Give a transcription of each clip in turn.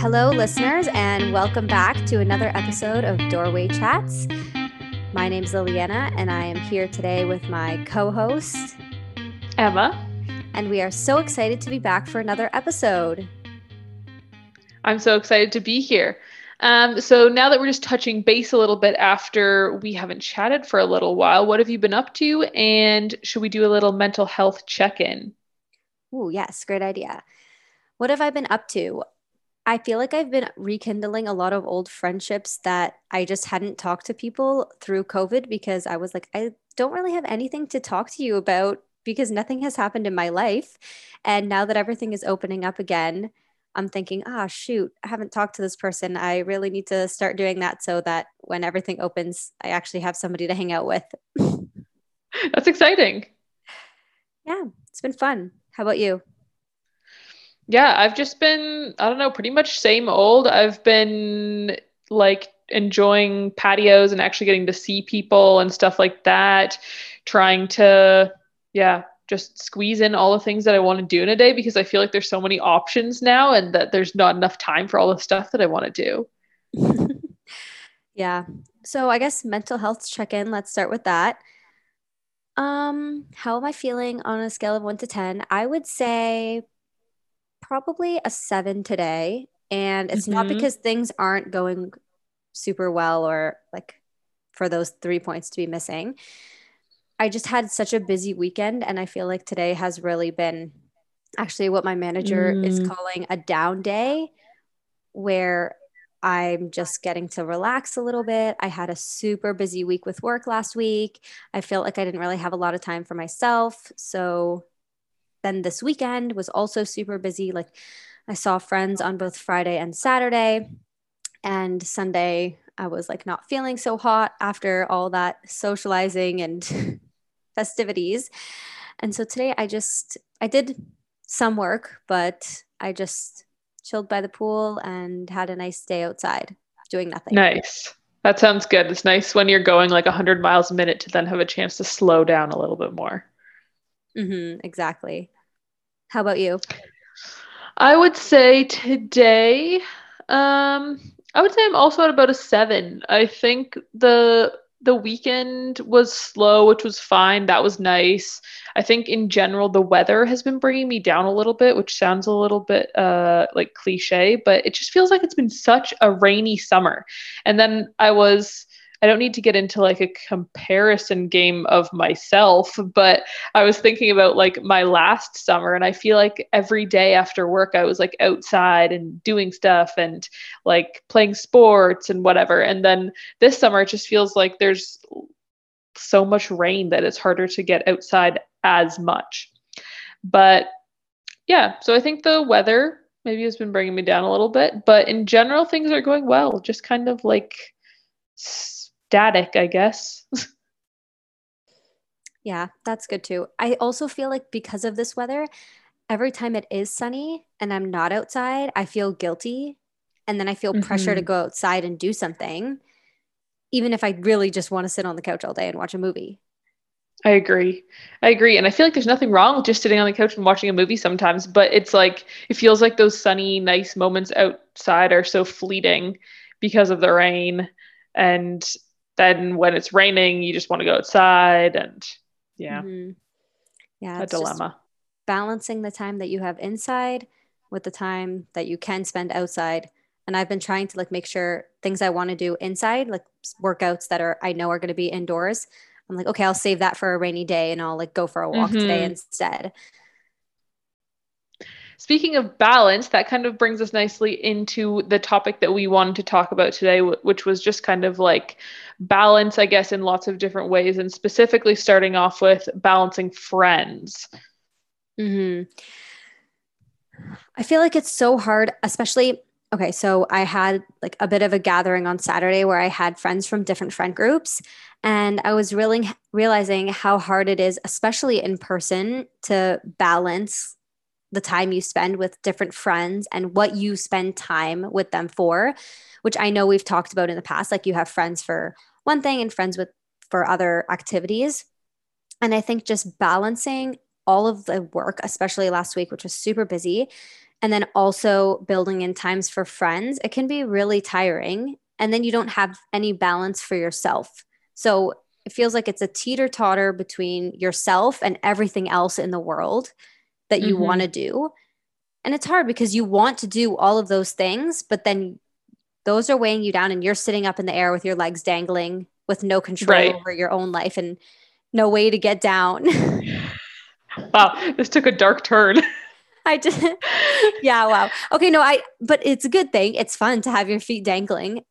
Hello, listeners, and welcome back to another episode of Doorway Chats. My name's Liliana, and I am here today with my co host, Emma. And we are so excited to be back for another episode. I'm so excited to be here. Um, so now that we're just touching base a little bit after we haven't chatted for a little while, what have you been up to? And should we do a little mental health check in? Oh, yes, great idea. What have I been up to? I feel like I've been rekindling a lot of old friendships that I just hadn't talked to people through COVID because I was like, I don't really have anything to talk to you about because nothing has happened in my life. And now that everything is opening up again, I'm thinking, ah, oh, shoot, I haven't talked to this person. I really need to start doing that so that when everything opens, I actually have somebody to hang out with. That's exciting. Yeah, it's been fun. How about you? Yeah, I've just been, I don't know, pretty much same old. I've been like enjoying patios and actually getting to see people and stuff like that, trying to, yeah, just squeeze in all the things that I want to do in a day because I feel like there's so many options now and that there's not enough time for all the stuff that I want to do. yeah. So I guess mental health check in, let's start with that. Um, how am I feeling on a scale of 1 to 10? I would say probably a seven today. And it's mm-hmm. not because things aren't going super well or like for those three points to be missing. I just had such a busy weekend. And I feel like today has really been actually what my manager mm. is calling a down day where I'm just getting to relax a little bit. I had a super busy week with work last week. I felt like I didn't really have a lot of time for myself. So then this weekend was also super busy. Like I saw friends on both Friday and Saturday. And Sunday, I was like not feeling so hot after all that socializing and festivities. And so today I just, I did some work, but I just chilled by the pool and had a nice day outside doing nothing. Nice. That sounds good. It's nice when you're going like 100 miles a minute to then have a chance to slow down a little bit more. Mm-hmm, exactly. How about you? I would say today, um, I would say I'm also at about a seven. I think the the weekend was slow, which was fine. That was nice. I think in general the weather has been bringing me down a little bit, which sounds a little bit uh, like cliche, but it just feels like it's been such a rainy summer. And then I was I don't need to get into like a comparison game of myself, but I was thinking about like my last summer and I feel like every day after work I was like outside and doing stuff and like playing sports and whatever. And then this summer it just feels like there's so much rain that it's harder to get outside as much. But yeah, so I think the weather maybe has been bringing me down a little bit, but in general things are going well. Just kind of like static, I guess. yeah, that's good too. I also feel like because of this weather, every time it is sunny and I'm not outside, I feel guilty. And then I feel mm-hmm. pressure to mm-hmm. go outside and do something, even if I really just want to sit on the couch all day and watch a movie. I agree. I agree. And I feel like there's nothing wrong with just sitting on the couch and watching a movie sometimes, but it's like, it feels like those sunny, nice moments outside are so fleeting because of the rain. And then when it's raining, you just want to go outside and yeah. Mm-hmm. Yeah. A dilemma. Balancing the time that you have inside with the time that you can spend outside. And I've been trying to like make sure things I want to do inside, like workouts that are I know are going to be indoors. I'm like, okay, I'll save that for a rainy day and I'll like go for a walk mm-hmm. today instead. Speaking of balance, that kind of brings us nicely into the topic that we wanted to talk about today, which was just kind of like balance, I guess, in lots of different ways, and specifically starting off with balancing friends. Hmm. I feel like it's so hard, especially. Okay, so I had like a bit of a gathering on Saturday where I had friends from different friend groups, and I was really realizing how hard it is, especially in person, to balance the time you spend with different friends and what you spend time with them for, which I know we've talked about in the past. Like you have friends for one thing and friends with for other activities. And I think just balancing all of the work, especially last week, which was super busy, and then also building in times for friends, it can be really tiring. And then you don't have any balance for yourself. So it feels like it's a teeter totter between yourself and everything else in the world that you mm-hmm. want to do. And it's hard because you want to do all of those things, but then those are weighing you down and you're sitting up in the air with your legs dangling with no control right. over your own life and no way to get down. wow, this took a dark turn. I just, yeah, wow. Okay, no, I, but it's a good thing. It's fun to have your feet dangling.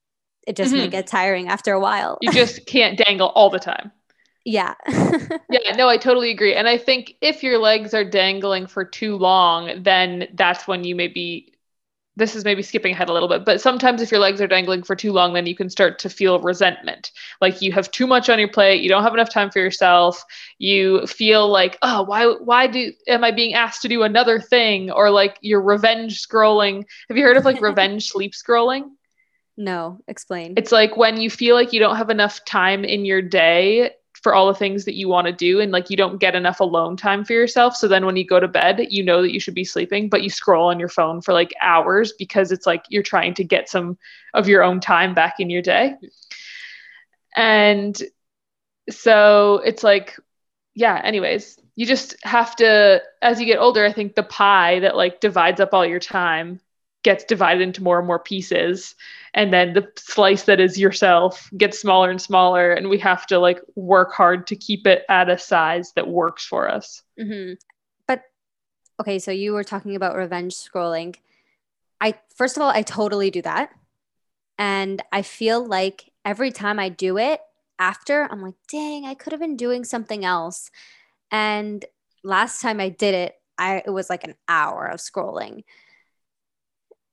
It just mm-hmm. might get tiring after a while. you just can't dangle all the time. Yeah. yeah, no, I totally agree. And I think if your legs are dangling for too long, then that's when you maybe this is maybe skipping ahead a little bit, but sometimes if your legs are dangling for too long, then you can start to feel resentment. Like you have too much on your plate, you don't have enough time for yourself. You feel like, oh, why why do am I being asked to do another thing? Or like you're revenge scrolling. Have you heard of like revenge sleep scrolling? No, explain. It's like when you feel like you don't have enough time in your day for all the things that you want to do and like you don't get enough alone time for yourself so then when you go to bed you know that you should be sleeping but you scroll on your phone for like hours because it's like you're trying to get some of your own time back in your day. And so it's like yeah anyways you just have to as you get older i think the pie that like divides up all your time gets divided into more and more pieces. And then the slice that is yourself gets smaller and smaller and we have to like work hard to keep it at a size that works for us. Mm-hmm. but okay so you were talking about revenge scrolling. I first of all i totally do that. And i feel like every time i do it after i'm like dang i could have been doing something else. And last time i did it i it was like an hour of scrolling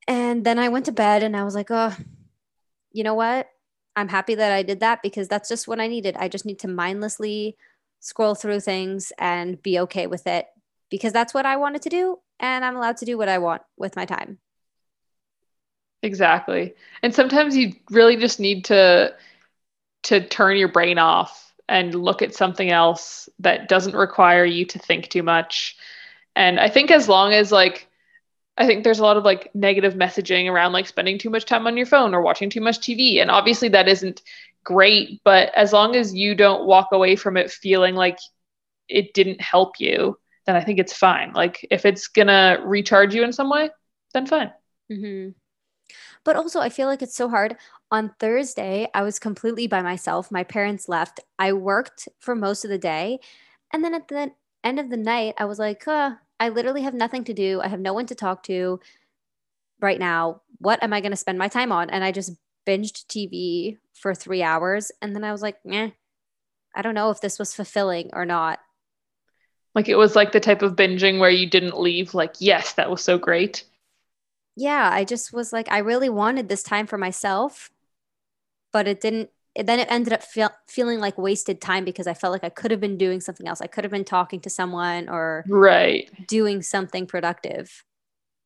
and then I went to bed and I was like, oh, you know what? I'm happy that I did that because that's just what I needed. I just need to mindlessly scroll through things and be okay with it because that's what I wanted to do. And I'm allowed to do what I want with my time. Exactly. And sometimes you really just need to to turn your brain off and look at something else that doesn't require you to think too much. And I think as long as like I think there's a lot of like negative messaging around like spending too much time on your phone or watching too much TV. And obviously that isn't great, but as long as you don't walk away from it feeling like it didn't help you, then I think it's fine. Like if it's gonna recharge you in some way, then fine. Mm-hmm. But also, I feel like it's so hard. On Thursday, I was completely by myself. My parents left. I worked for most of the day. And then at the end of the night, I was like, uh, I literally have nothing to do. I have no one to talk to right now. What am I going to spend my time on? And I just binged TV for three hours. And then I was like, eh, I don't know if this was fulfilling or not. Like it was like the type of binging where you didn't leave, like, yes, that was so great. Yeah, I just was like, I really wanted this time for myself, but it didn't then it ended up feel, feeling like wasted time because I felt like I could have been doing something else. I could have been talking to someone or right doing something productive.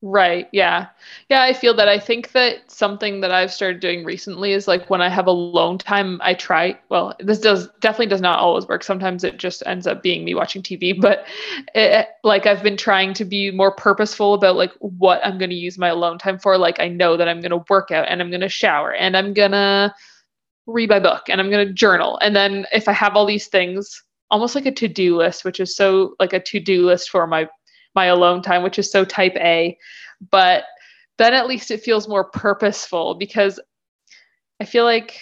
Right. Yeah. Yeah. I feel that. I think that something that I've started doing recently is like when I have alone time, I try. Well, this does definitely does not always work. Sometimes it just ends up being me watching TV. But it, like I've been trying to be more purposeful about like what I'm going to use my alone time for. Like I know that I'm going to work out and I'm going to shower and I'm going to read my book and I'm going to journal. And then if I have all these things, almost like a to-do list, which is so like a to-do list for my my alone time, which is so type A, but then at least it feels more purposeful because I feel like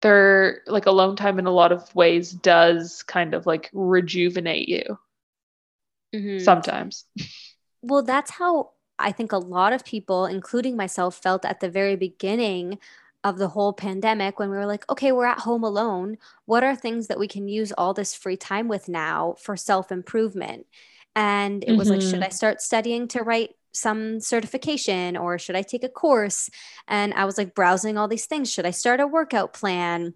there like alone time in a lot of ways does kind of like rejuvenate you. Mm-hmm. Sometimes. Well, that's how I think a lot of people, including myself, felt at the very beginning of the whole pandemic when we were like, okay, we're at home alone. What are things that we can use all this free time with now for self improvement? And it mm-hmm. was like, should I mm-hmm. start studying to write some certification or should I take a course? And I was like browsing all these things. Should I start a workout plan?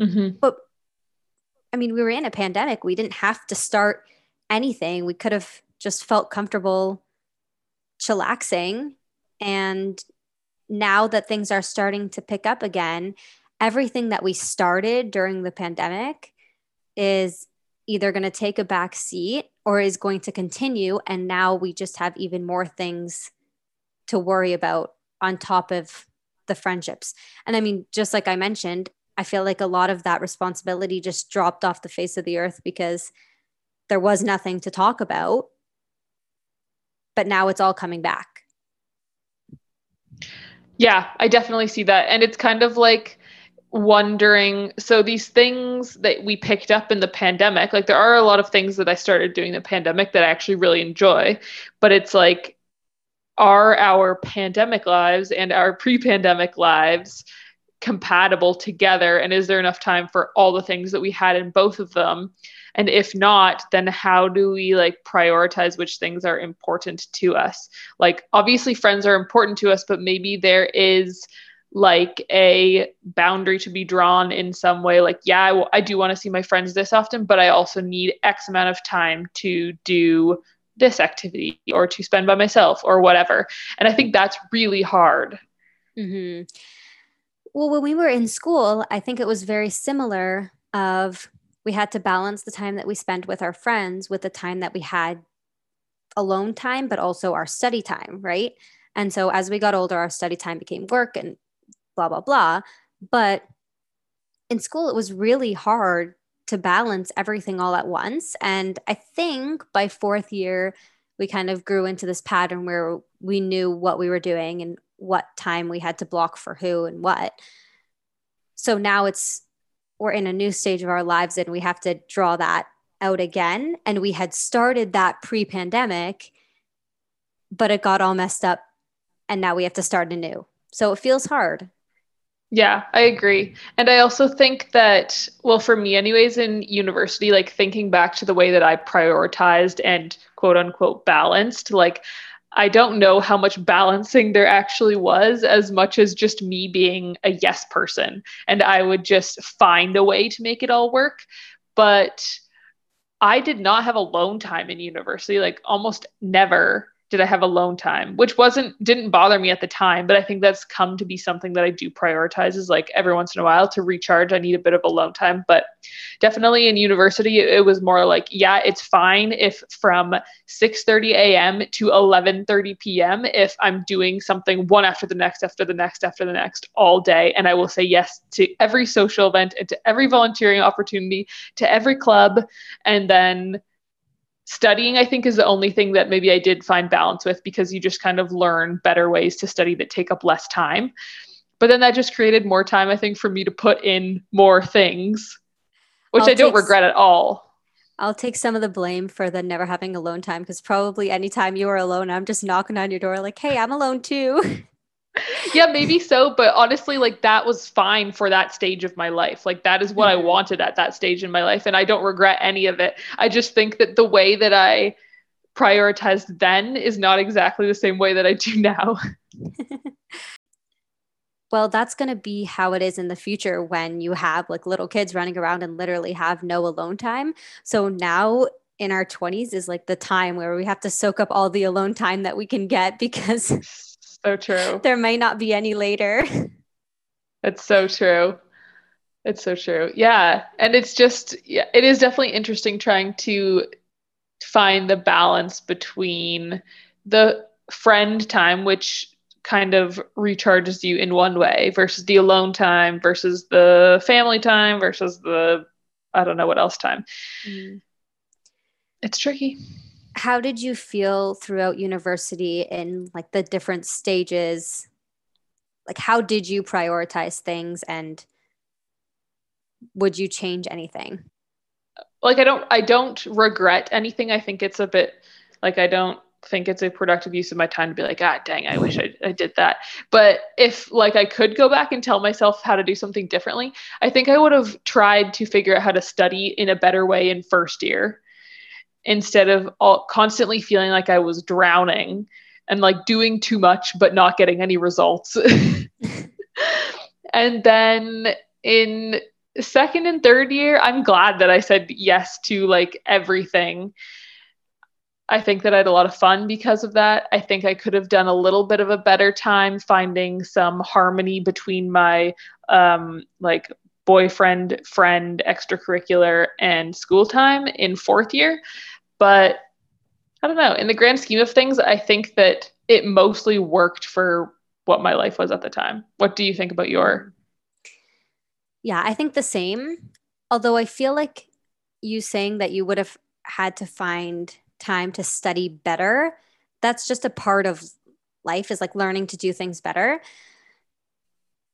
Mm-hmm. But I mean, we were in a pandemic. We didn't have to start anything. We could have just felt comfortable chillaxing and now that things are starting to pick up again, everything that we started during the pandemic is either going to take a back seat or is going to continue. And now we just have even more things to worry about on top of the friendships. And I mean, just like I mentioned, I feel like a lot of that responsibility just dropped off the face of the earth because there was nothing to talk about. But now it's all coming back. Yeah, I definitely see that. And it's kind of like wondering so these things that we picked up in the pandemic, like there are a lot of things that I started doing the pandemic that I actually really enjoy, but it's like are our pandemic lives and our pre-pandemic lives compatible together and is there enough time for all the things that we had in both of them and if not then how do we like prioritize which things are important to us? Like obviously friends are important to us but maybe there is like a boundary to be drawn in some way. Like yeah I, w- I do want to see my friends this often but i also need x amount of time to do this activity or to spend by myself or whatever. And i think that's really hard. Mm-hmm. Well, when we were in school, I think it was very similar of we had to balance the time that we spent with our friends with the time that we had alone time, but also our study time, right? And so as we got older, our study time became work and blah, blah, blah. But in school, it was really hard to balance everything all at once. And I think by fourth year, we kind of grew into this pattern where we knew what we were doing and what time we had to block for who and what. So now it's we're in a new stage of our lives and we have to draw that out again. And we had started that pre pandemic, but it got all messed up and now we have to start anew. So it feels hard. Yeah, I agree. And I also think that, well, for me, anyways, in university, like thinking back to the way that I prioritized and quote unquote balanced, like I don't know how much balancing there actually was as much as just me being a yes person. And I would just find a way to make it all work. But I did not have alone time in university, like almost never did I have alone time, which wasn't didn't bother me at the time, but I think that's come to be something that I do prioritize is like every once in a while to recharge, I need a bit of alone time. But definitely in university, it, was more like, yeah, it's fine if from 6:30 a.m. to 11:30 p.m. if I'm doing something one after the next, after the next, after the next all day, and I will say yes to every social event and to every volunteering opportunity, to every club, and then studying i think is the only thing that maybe i did find balance with because you just kind of learn better ways to study that take up less time. But then that just created more time i think for me to put in more things which I'll i don't regret at all. I'll take some of the blame for the never having alone time because probably anytime you are alone i'm just knocking on your door like hey i'm alone too yeah, maybe so. But honestly, like that was fine for that stage of my life. Like that is what I mm-hmm. wanted at that stage in my life. And I don't regret any of it. I just think that the way that I prioritized then is not exactly the same way that I do now. well, that's going to be how it is in the future when you have like little kids running around and literally have no alone time. So now in our 20s is like the time where we have to soak up all the alone time that we can get because so true. There may not be any later. It's so true. It's so true. Yeah. And it's just, yeah, it is definitely interesting trying to find the balance between the friend time, which kind of recharges you in one way, versus the alone time, versus the family time, versus the, I don't know what else time. Mm. It's tricky how did you feel throughout university in like the different stages? Like how did you prioritize things and would you change anything? Like i don't i don't regret anything. I think it's a bit like i don't think it's a productive use of my time to be like ah dang i wish I, I did that. But if like i could go back and tell myself how to do something differently i think i would have tried to figure out how to study in a better way in first year instead of all, constantly feeling like I was drowning and like doing too much but not getting any results. and then in second and third year, I'm glad that I said yes to like everything. I think that I had a lot of fun because of that. I think I could have done a little bit of a better time finding some harmony between my um, like boyfriend, friend, extracurricular, and school time in fourth year but I don't know. In the grand scheme of things, I think that it mostly worked for what my life was at the time. What do you think about your? Yeah, I think the same. Although I feel like you saying that you would have had to find time to study better, that's just a part of life is like learning to do things better.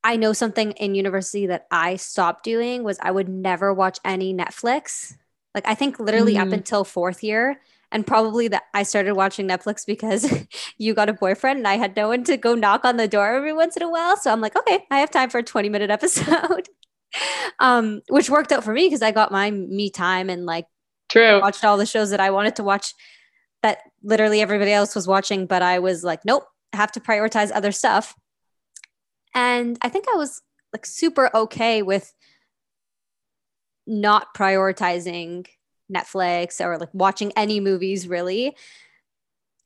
I know something in university that I stopped doing was I would never watch any Netflix. Like I think literally mm. up until fourth year, and probably that I started watching Netflix because you got a boyfriend and I had no one to go knock on the door every once in a while. So I'm like, okay, I have time for a 20 minute episode. um, which worked out for me because I got my me time and like True. watched all the shows that I wanted to watch that literally everybody else was watching, but I was like, nope, I have to prioritize other stuff. And I think I was like super okay with not prioritizing Netflix or like watching any movies really.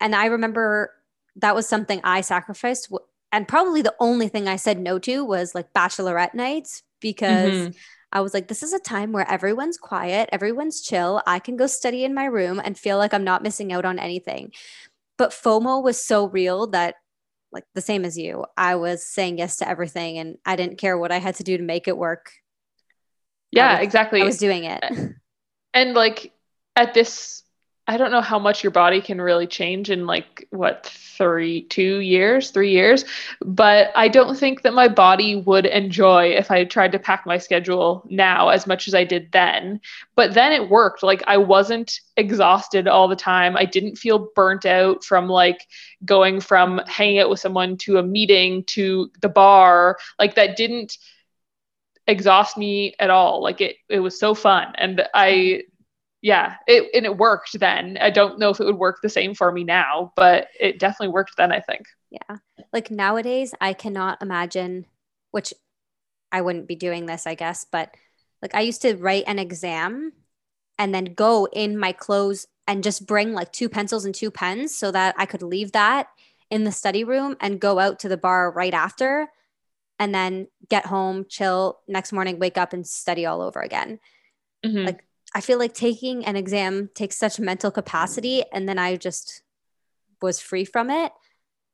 And I remember that was something I sacrificed. And probably the only thing I said no to was like bachelorette nights because mm-hmm. I was like, this is a time where everyone's quiet, everyone's chill. I can go study in my room and feel like I'm not missing out on anything. But FOMO was so real that, like, the same as you, I was saying yes to everything and I didn't care what I had to do to make it work. Yeah, I was, exactly. I was doing it. And like at this I don't know how much your body can really change in like what three, two years, three years, but I don't think that my body would enjoy if I tried to pack my schedule now as much as I did then. But then it worked. Like I wasn't exhausted all the time. I didn't feel burnt out from like going from hanging out with someone to a meeting to the bar. Like that didn't exhaust me at all. Like it, it was so fun. And I, yeah, it, and it worked then. I don't know if it would work the same for me now, but it definitely worked then, I think. Yeah. Like nowadays, I cannot imagine, which I wouldn't be doing this, I guess, but like I used to write an exam and then go in my clothes and just bring like two pencils and two pens so that I could leave that in the study room and go out to the bar right after and then get home, chill, next morning, wake up and study all over again. Mm-hmm. Like I feel like taking an exam takes such mental capacity and then I just was free from it.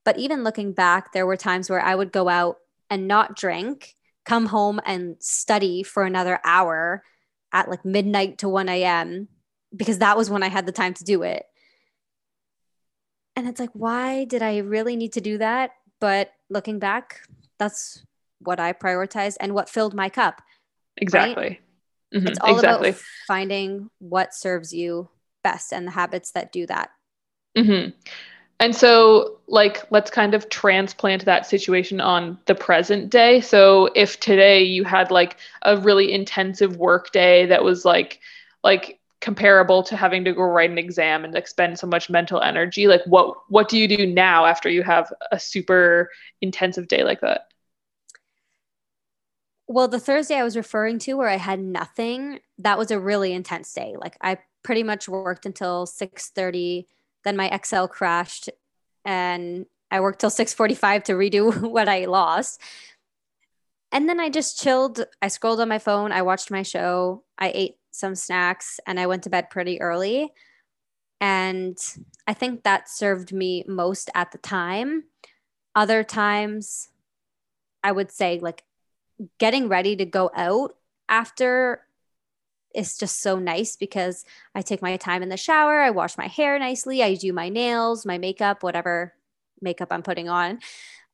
But even looking back, there were times where I would go out and not drink, come home and study for another hour at like midnight to 1 a.m. because that was when I had the time to do it. And it's like, why did I really need to do that? But looking back, that's what I prioritized and what filled my cup. Exactly. Right? Mm-hmm. It's all exactly. about finding what serves you best and the habits that do that. Mm-hmm. And so, like, let's kind of transplant that situation on the present day. So, if today you had like a really intensive work day that was like, like comparable to having to go write an exam and expend so much mental energy, like, what what do you do now after you have a super intensive day like that? Well, the Thursday I was referring to where I had nothing, that was a really intense day. Like I pretty much worked until 6:30, then my Excel crashed and I worked till 6:45 to redo what I lost. And then I just chilled. I scrolled on my phone, I watched my show, I ate some snacks and I went to bed pretty early. And I think that served me most at the time. Other times I would say like getting ready to go out after is just so nice because I take my time in the shower, I wash my hair nicely, I do my nails, my makeup, whatever makeup I'm putting on.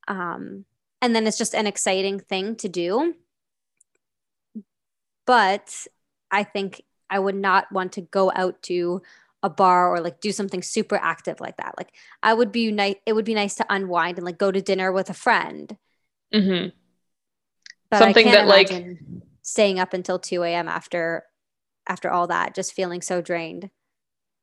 Um, and then it's just an exciting thing to do. But I think I would not want to go out to a bar or like do something super active like that. Like I would be nice. It would be nice to unwind and like go to dinner with a friend. Mm-hmm. But something that like staying up until 2 a.m. after after all that, just feeling so drained.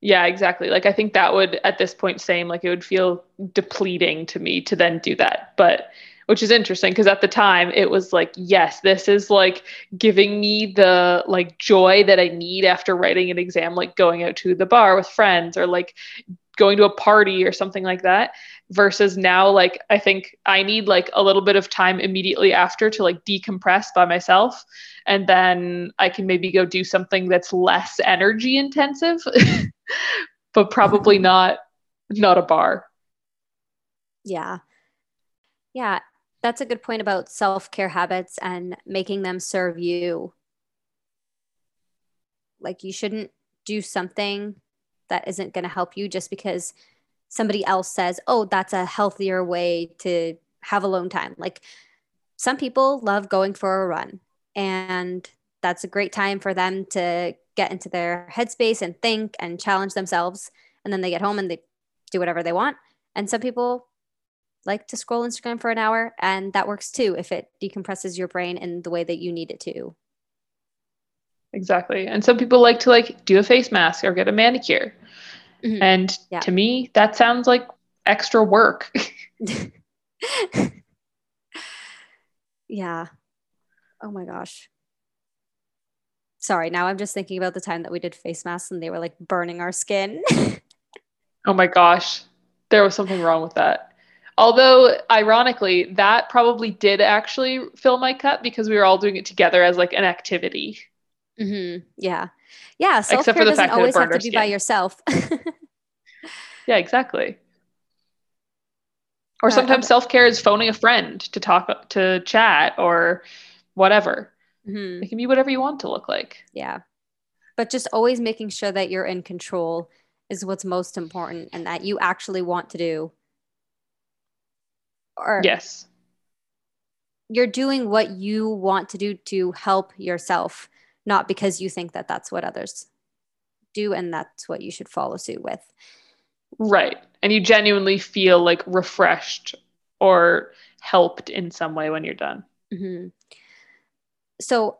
Yeah, exactly. Like I think that would at this point same like it would feel depleting to me to then do that. But which is interesting because at the time it was like yes this is like giving me the like joy that i need after writing an exam like going out to the bar with friends or like going to a party or something like that versus now like i think i need like a little bit of time immediately after to like decompress by myself and then i can maybe go do something that's less energy intensive but probably not not a bar. Yeah. Yeah, that's a good point about self-care habits and making them serve you. Like you shouldn't do something that isn't going to help you just because somebody else says, "Oh, that's a healthier way to have alone time." Like some people love going for a run and that's a great time for them to get into their headspace and think and challenge themselves and then they get home and they do whatever they want and some people like to scroll instagram for an hour and that works too if it decompresses your brain in the way that you need it to exactly. And some people like to like do a face mask or get a manicure. Mm-hmm. and yeah. to me that sounds like extra work. Yeah. Oh my gosh. Sorry now i'm just thinking about the time that we did face masks and they were like burning our skin. Oh my gosh. There was something wrong with that. Although ironically that probably did actually fill my cup because we were all doing it together as like an activity mm-hmm. yeah yeah self-care doesn't always have to be by yourself yeah exactly or sometimes uh, self-care is phoning a friend to talk to chat or whatever Mm-hmm. It can be whatever you want to look like. Yeah. But just always making sure that you're in control is what's most important and that you actually want to do. Or yes. You're doing what you want to do to help yourself, not because you think that that's what others do and that's what you should follow suit with. Right. And you genuinely feel like refreshed or helped in some way when you're done. Mm-hmm so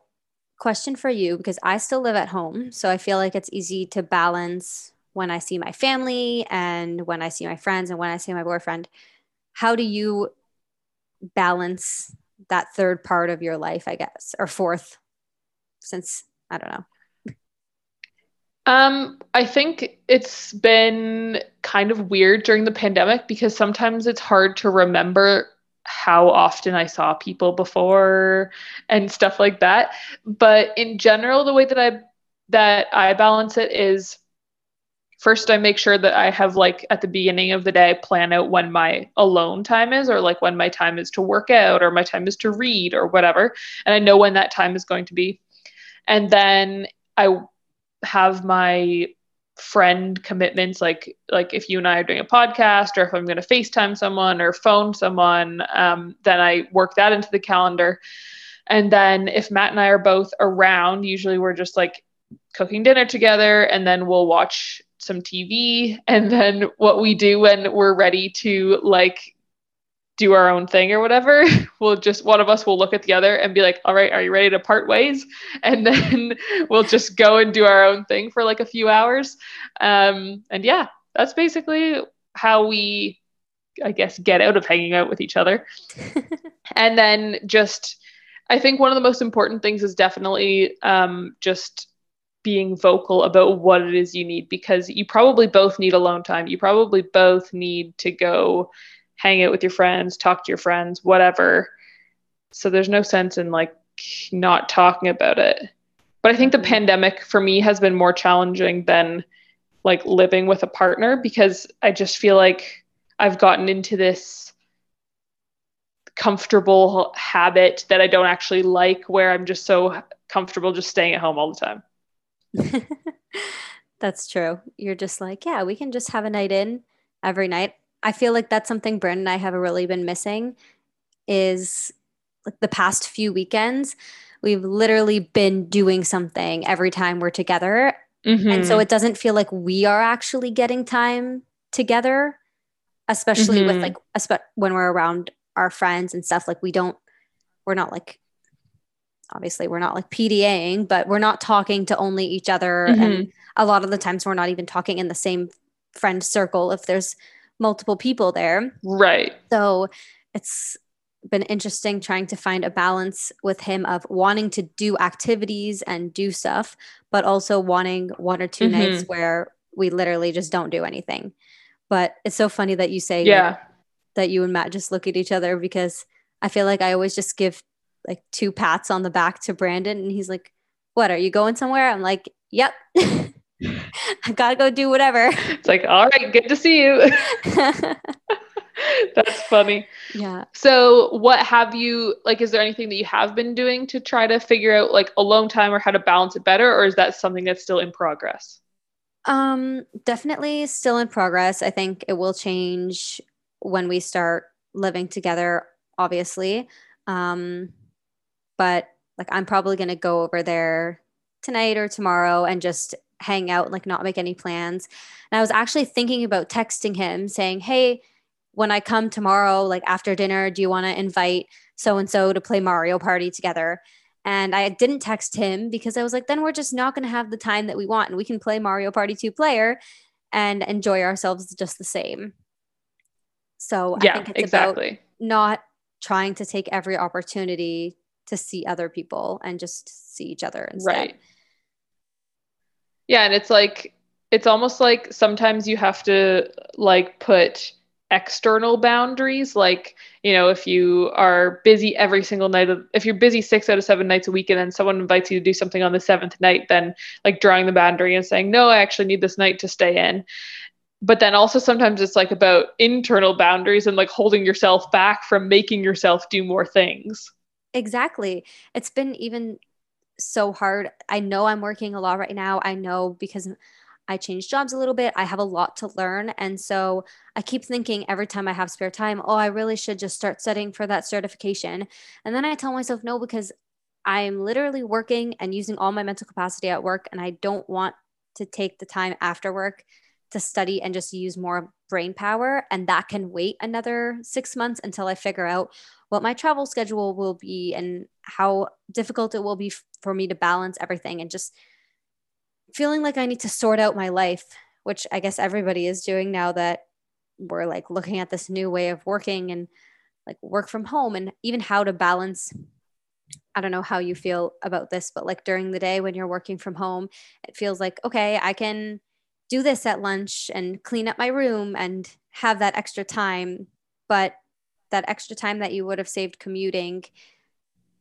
question for you because I still live at home. So I feel like it's easy to balance when I see my family and when I see my friends and when I see my boyfriend. How do you balance that third part of your life, I guess, or fourth, since I don't know. Um, I think it's been kind of weird during the pandemic because sometimes it's hard to remember how often I saw people before and stuff like that. But in general, the way that I that I balance it is first I make sure that I have like at the beginning of the day plan out when my alone time is or like when my time is to work out or my time is to read or whatever and I know when that time is going to be. And then I have my friend commitments like like if you and I are doing a podcast or if I'm going to FaceTime someone or phone someone um, then I work that into the calendar. And then if Matt and I are both around usually we're just like cooking dinner together and then we'll watch some TV and then what we do when we're ready to like do our own thing or whatever, we'll just one of us will look at the other and be like, "All right, are you ready to part ways?" And then we'll just go and do our own thing for like a few hours. Um, and yeah, that's basically how we, I guess, get out of hanging out with each other. and then just, I think one of the most important things is definitely um, just being vocal about what it is you need because you probably both need alone time. You probably both need to go hang out with your friends, talk to your friends, whatever. So there's no sense in like not talking about it. But I think the mm-hmm. pandemic for me has been more challenging than like living with a partner because I just feel like I've gotten into this comfortable habit that I don't actually like where I'm just so comfortable just staying at home all the time. That's true. You're just like, yeah, we can just have a night in every night. I feel like that's something Brandon and I have really been missing is like the past few weekends. We've literally been doing something every time we're together. Mm-hmm. And so mm-hmm. it doesn't feel like we are actually getting time together, especially mm-hmm. with like when we're around our friends and stuff. Like we don't, we're not like, obviously we're not like PDAing, but we're not talking to only each other. Mm-hmm. And a lot of the times we're not even talking in the same friend circle. If there's multiple people there. Right. So it's been interesting trying to find a balance with him of wanting to do activities and do stuff, but also wanting one or 2 mm-hmm. nights where we literally just don't do anything. But it's so funny that you say yeah. Like, that you and Matt just look at each other because I feel like I always just give like two pats on the back to Brandon and he's like, What are you going somewhere? I'm like, Yep. I gotta go do whatever. It's like, all right, good to see you. That's funny. Yeah. So, what have you like? Is there anything that you have been doing to try to figure out like alone time or how to balance it better, or is that something that's still in progress? Um, definitely still in progress. I think it will change when we start living together, obviously. Um, but like I'm probably gonna go over there tonight or tomorrow and just hang out, like not make any plans. And I was actually thinking about texting him saying, Hey, when I come tomorrow, like after dinner, do you want to invite so and so to play Mario Party together? And I didn't text him because I was like, then we're just not going to have the time that we want. And we can play Mario Party 2 player and enjoy ourselves just the same. So yeah, I think it's exactly. about not trying to take every opportunity to see other people and just see each other instead. Right. Yeah. And it's like, it's almost like sometimes you have to like put external boundaries like you know if you are busy every single night of, if you're busy six out of seven nights a week and then someone invites you to do something on the seventh night then like drawing the boundary and saying no i actually need this night to stay in but then also sometimes it's like about internal boundaries and like holding yourself back from making yourself do more things exactly it's been even so hard i know i'm working a lot right now i know because I changed jobs a little bit. I have a lot to learn. And so I keep thinking every time I have spare time, oh, I really should just start studying for that certification. And then I tell myself no, because I'm literally working and using all my mental capacity at work. And I don't want to take the time after work to study and just use more brain power. And that can wait another six months until I figure out what my travel schedule will be and how difficult it will be for me to balance everything and just feeling like I need to sort out my life, which I guess everybody is doing now that we're like looking at this new way of working and like work from home and even how to balance. I don't know how you feel about this, but like during the day when you're working from home, it feels like, okay, I can do this at lunch and clean up my room and have that extra time. But that extra time that you would have saved commuting,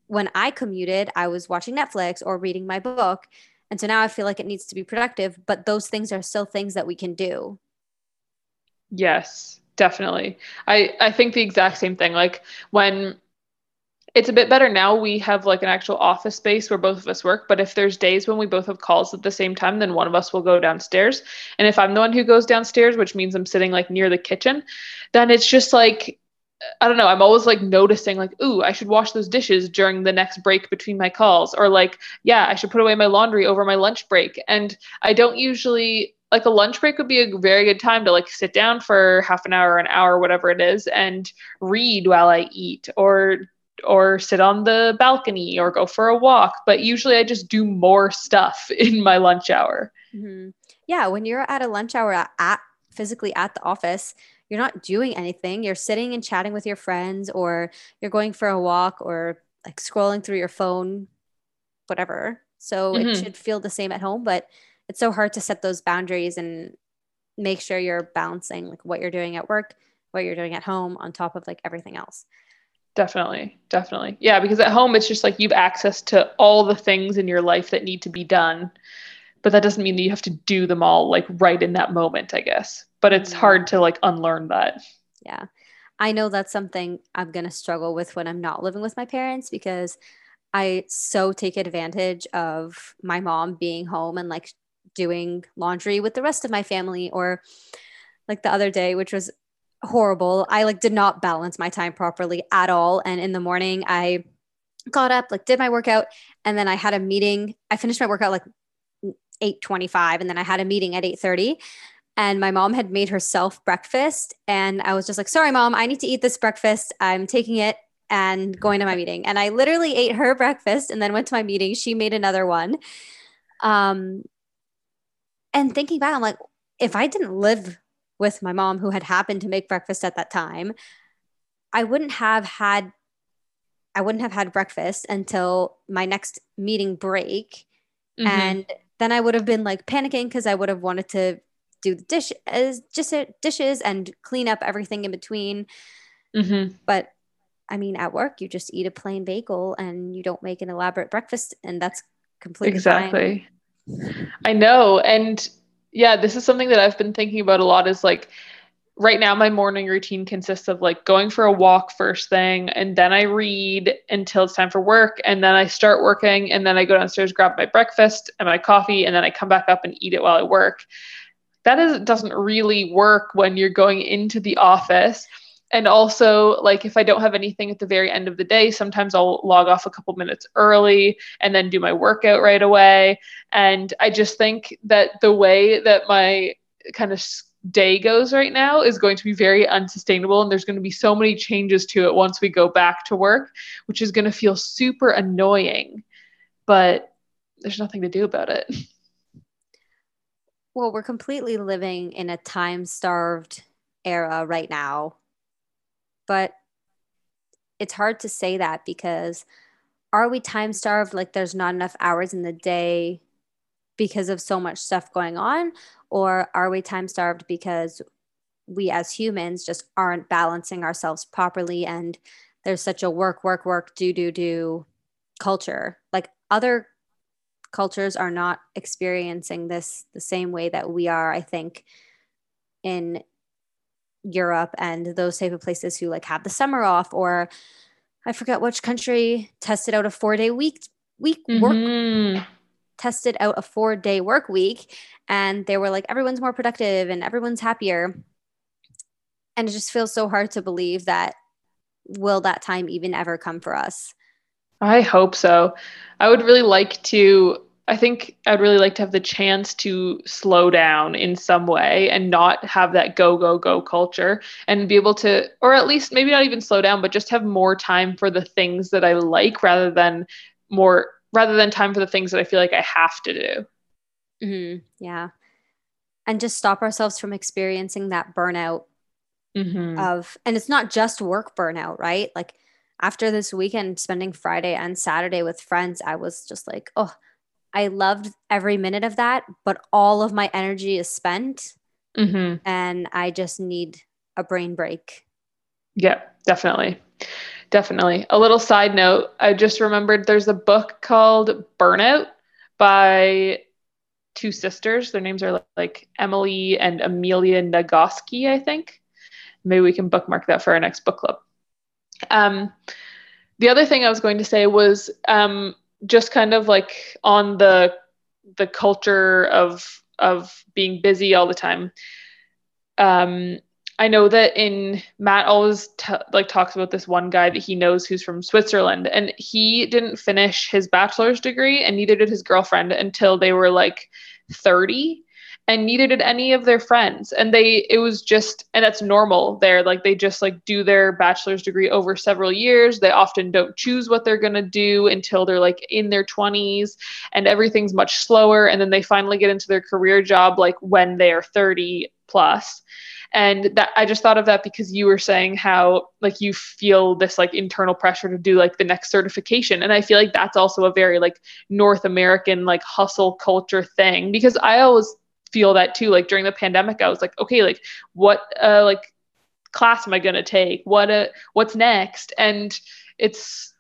when I commuted, I was watching Netflix or reading my book. And so now I feel like it needs to be productive, but those things are still things that we can do. Yes, definitely. I I think the exact same thing. Like when it's a bit better now we have like an actual office space where both of us work but if there's days when we both have calls at the same time then one of us will go downstairs and if i'm the one who goes downstairs which means i'm sitting like near the kitchen then it's just like I don't know, I'm always like noticing like, ooh, I should wash those dishes during the next break between my calls or like, yeah, I should put away my laundry over my lunch break. And I don't usually like a lunch break would be a very good time to like sit down for half an hour, an hour, whatever it is and read while I eat or or sit on the balcony or go for a walk, but usually I just do more stuff in my lunch hour. Mm-hmm. Yeah, when you're at a lunch hour at, at physically at the office, you're not doing anything. You're sitting and chatting with your friends, or you're going for a walk, or like scrolling through your phone, whatever. So mm-hmm. it should feel the same at home, but it's so hard to set those boundaries and make sure you're balancing like what you're doing at work, what you're doing at home on top of like everything else. Definitely. Definitely. Yeah. Because at home, it's just like you've access to all the things in your life that need to be done. But that doesn't mean that you have to do them all like right in that moment, I guess but it's mm. hard to like unlearn that. Yeah. I know that's something I'm going to struggle with when I'm not living with my parents because I so take advantage of my mom being home and like doing laundry with the rest of my family or like the other day which was horrible. I like did not balance my time properly at all and in the morning I got up, like did my workout and then I had a meeting. I finished my workout like 8:25 and then I had a meeting at 8:30 and my mom had made herself breakfast and i was just like sorry mom i need to eat this breakfast. I'm taking it and going to my meeting. And i literally ate her breakfast and then went to my meeting. She made another one. Um and thinking back i'm like if i didn't live with my mom who had happened to make breakfast at that time i wouldn't have had i wouldn't have had breakfast until my next meeting break. Mm-hmm. and then i would have been like panicking because i would have wanted to do the dishes, just dishes and clean up everything in between. Mm-hmm. But I mean, at work, you just eat a plain bagel and you don't make an elaborate breakfast, and that's completely exactly. Fine. I know. And yeah, this is something that I've been thinking about a lot is like right now my morning routine consists of like going for a walk first thing and then I read until it's time for work and then I start working and then I go downstairs grab my breakfast and my coffee and then I come back up and eat it while I work. That is doesn't really work when you're going into the office and also like if i don't have anything at the very end of the day sometimes i'll log off a couple minutes early and then do my workout right away and i just think that the way that my kind of day goes right now is going to be very unsustainable and there's going to be so many changes to it once we go back to work which is going to feel super annoying. But there's nothing to do about it. Well we're completely living in a time starved era right now. But it's hard to say that because are we time starved? Like there's not enough hours in the day because of so much stuff going on? Or are we time starved because we as humans just aren't balancing ourselves properly and there's such a work, work, work, do, do, do culture? Like other cultures are not experiencing this the same way that we are, I think, in Europe and those type of places who like have the summer off or I forget which country tested out a four day week week mm-hmm. work tested out a four day work week and they were like everyone's more productive and everyone's happier. And it just feels so hard to believe that will that time even ever come for us? I hope so. I would really like to I think I'd really like to have the chance to slow down in some way and not have that go, go, go culture and be able to, or at least maybe not even slow down, but just have more time for the things that I like rather than more, rather than time for the things that I feel like I have to do. Mm-hmm. Yeah. And just stop ourselves from experiencing that burnout mm-hmm. of, and it's not just work burnout, right? Like after this weekend, spending Friday and Saturday with friends, I was just like, oh, I loved every minute of that, but all of my energy is spent. Mm-hmm. And I just need a brain break. Yeah, definitely. Definitely. A little side note I just remembered there's a book called Burnout by two sisters. Their names are like Emily and Amelia Nagoski, I think. Maybe we can bookmark that for our next book club. Um, the other thing I was going to say was um, just kind of like on the the culture of of being busy all the time. Um, I know that in Matt always t- like talks about this one guy that he knows who's from Switzerland, and he didn't finish his bachelor's degree, and neither did his girlfriend until they were like thirty and neither did any of their friends and they it was just and that's normal there like they just like do their bachelor's degree over several years they often don't choose what they're to do until they're like in their 20s and everything's much slower and then they finally get into their career job like when they are 30 plus and that i just thought of that because you were saying how like you feel this like internal pressure to do like the next certification and i feel like that's also a very like north american like hustle culture thing because i always feel that too. Like during the pandemic, I was like, okay, like what uh like class am I gonna take? What uh what's next? And it's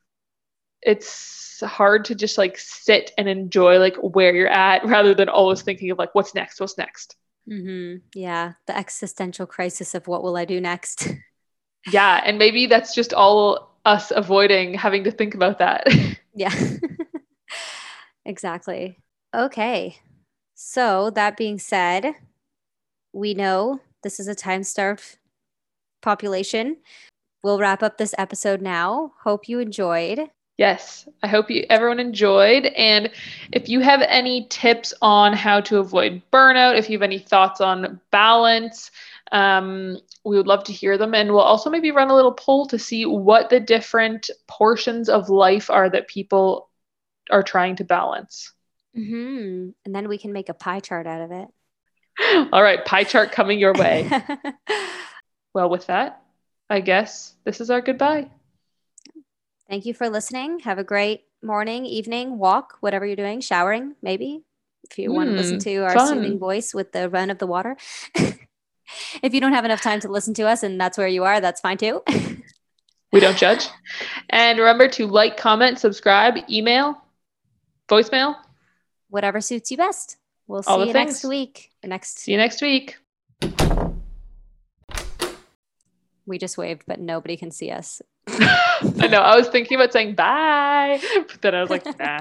it's hard to just like sit and enjoy like where you're at rather than always thinking of like what's next, what's next. Mm-hmm. Yeah, the existential crisis of what will I do next? yeah, and maybe that's just all us avoiding having to think about that. yeah, exactly. Okay, so, that being said, we know this is a time starved population. We'll wrap up this episode now. Hope you enjoyed. Yes, I hope you everyone enjoyed. And if you have any tips on how to avoid burnout, if you have any thoughts on balance, um, we would love to hear them. And we'll also maybe run a little poll to see what the different portions of life are that people are trying to balance. Mm-hmm. And then we can make a pie chart out of it. All right, pie chart coming your way. well, with that, I guess this is our goodbye. Thank you for listening. Have a great morning, evening, walk, whatever you're doing, showering, maybe, if you mm, want to listen to our fun. soothing voice with the run of the water. if you don't have enough time to listen to us and that's where you are, that's fine too. we don't judge. And remember to like, comment, subscribe, email, voicemail whatever suits you best. We'll see you things. next week. Next See you next week. we just waved, but nobody can see us. I know. I was thinking about saying bye, but then I was like, nah.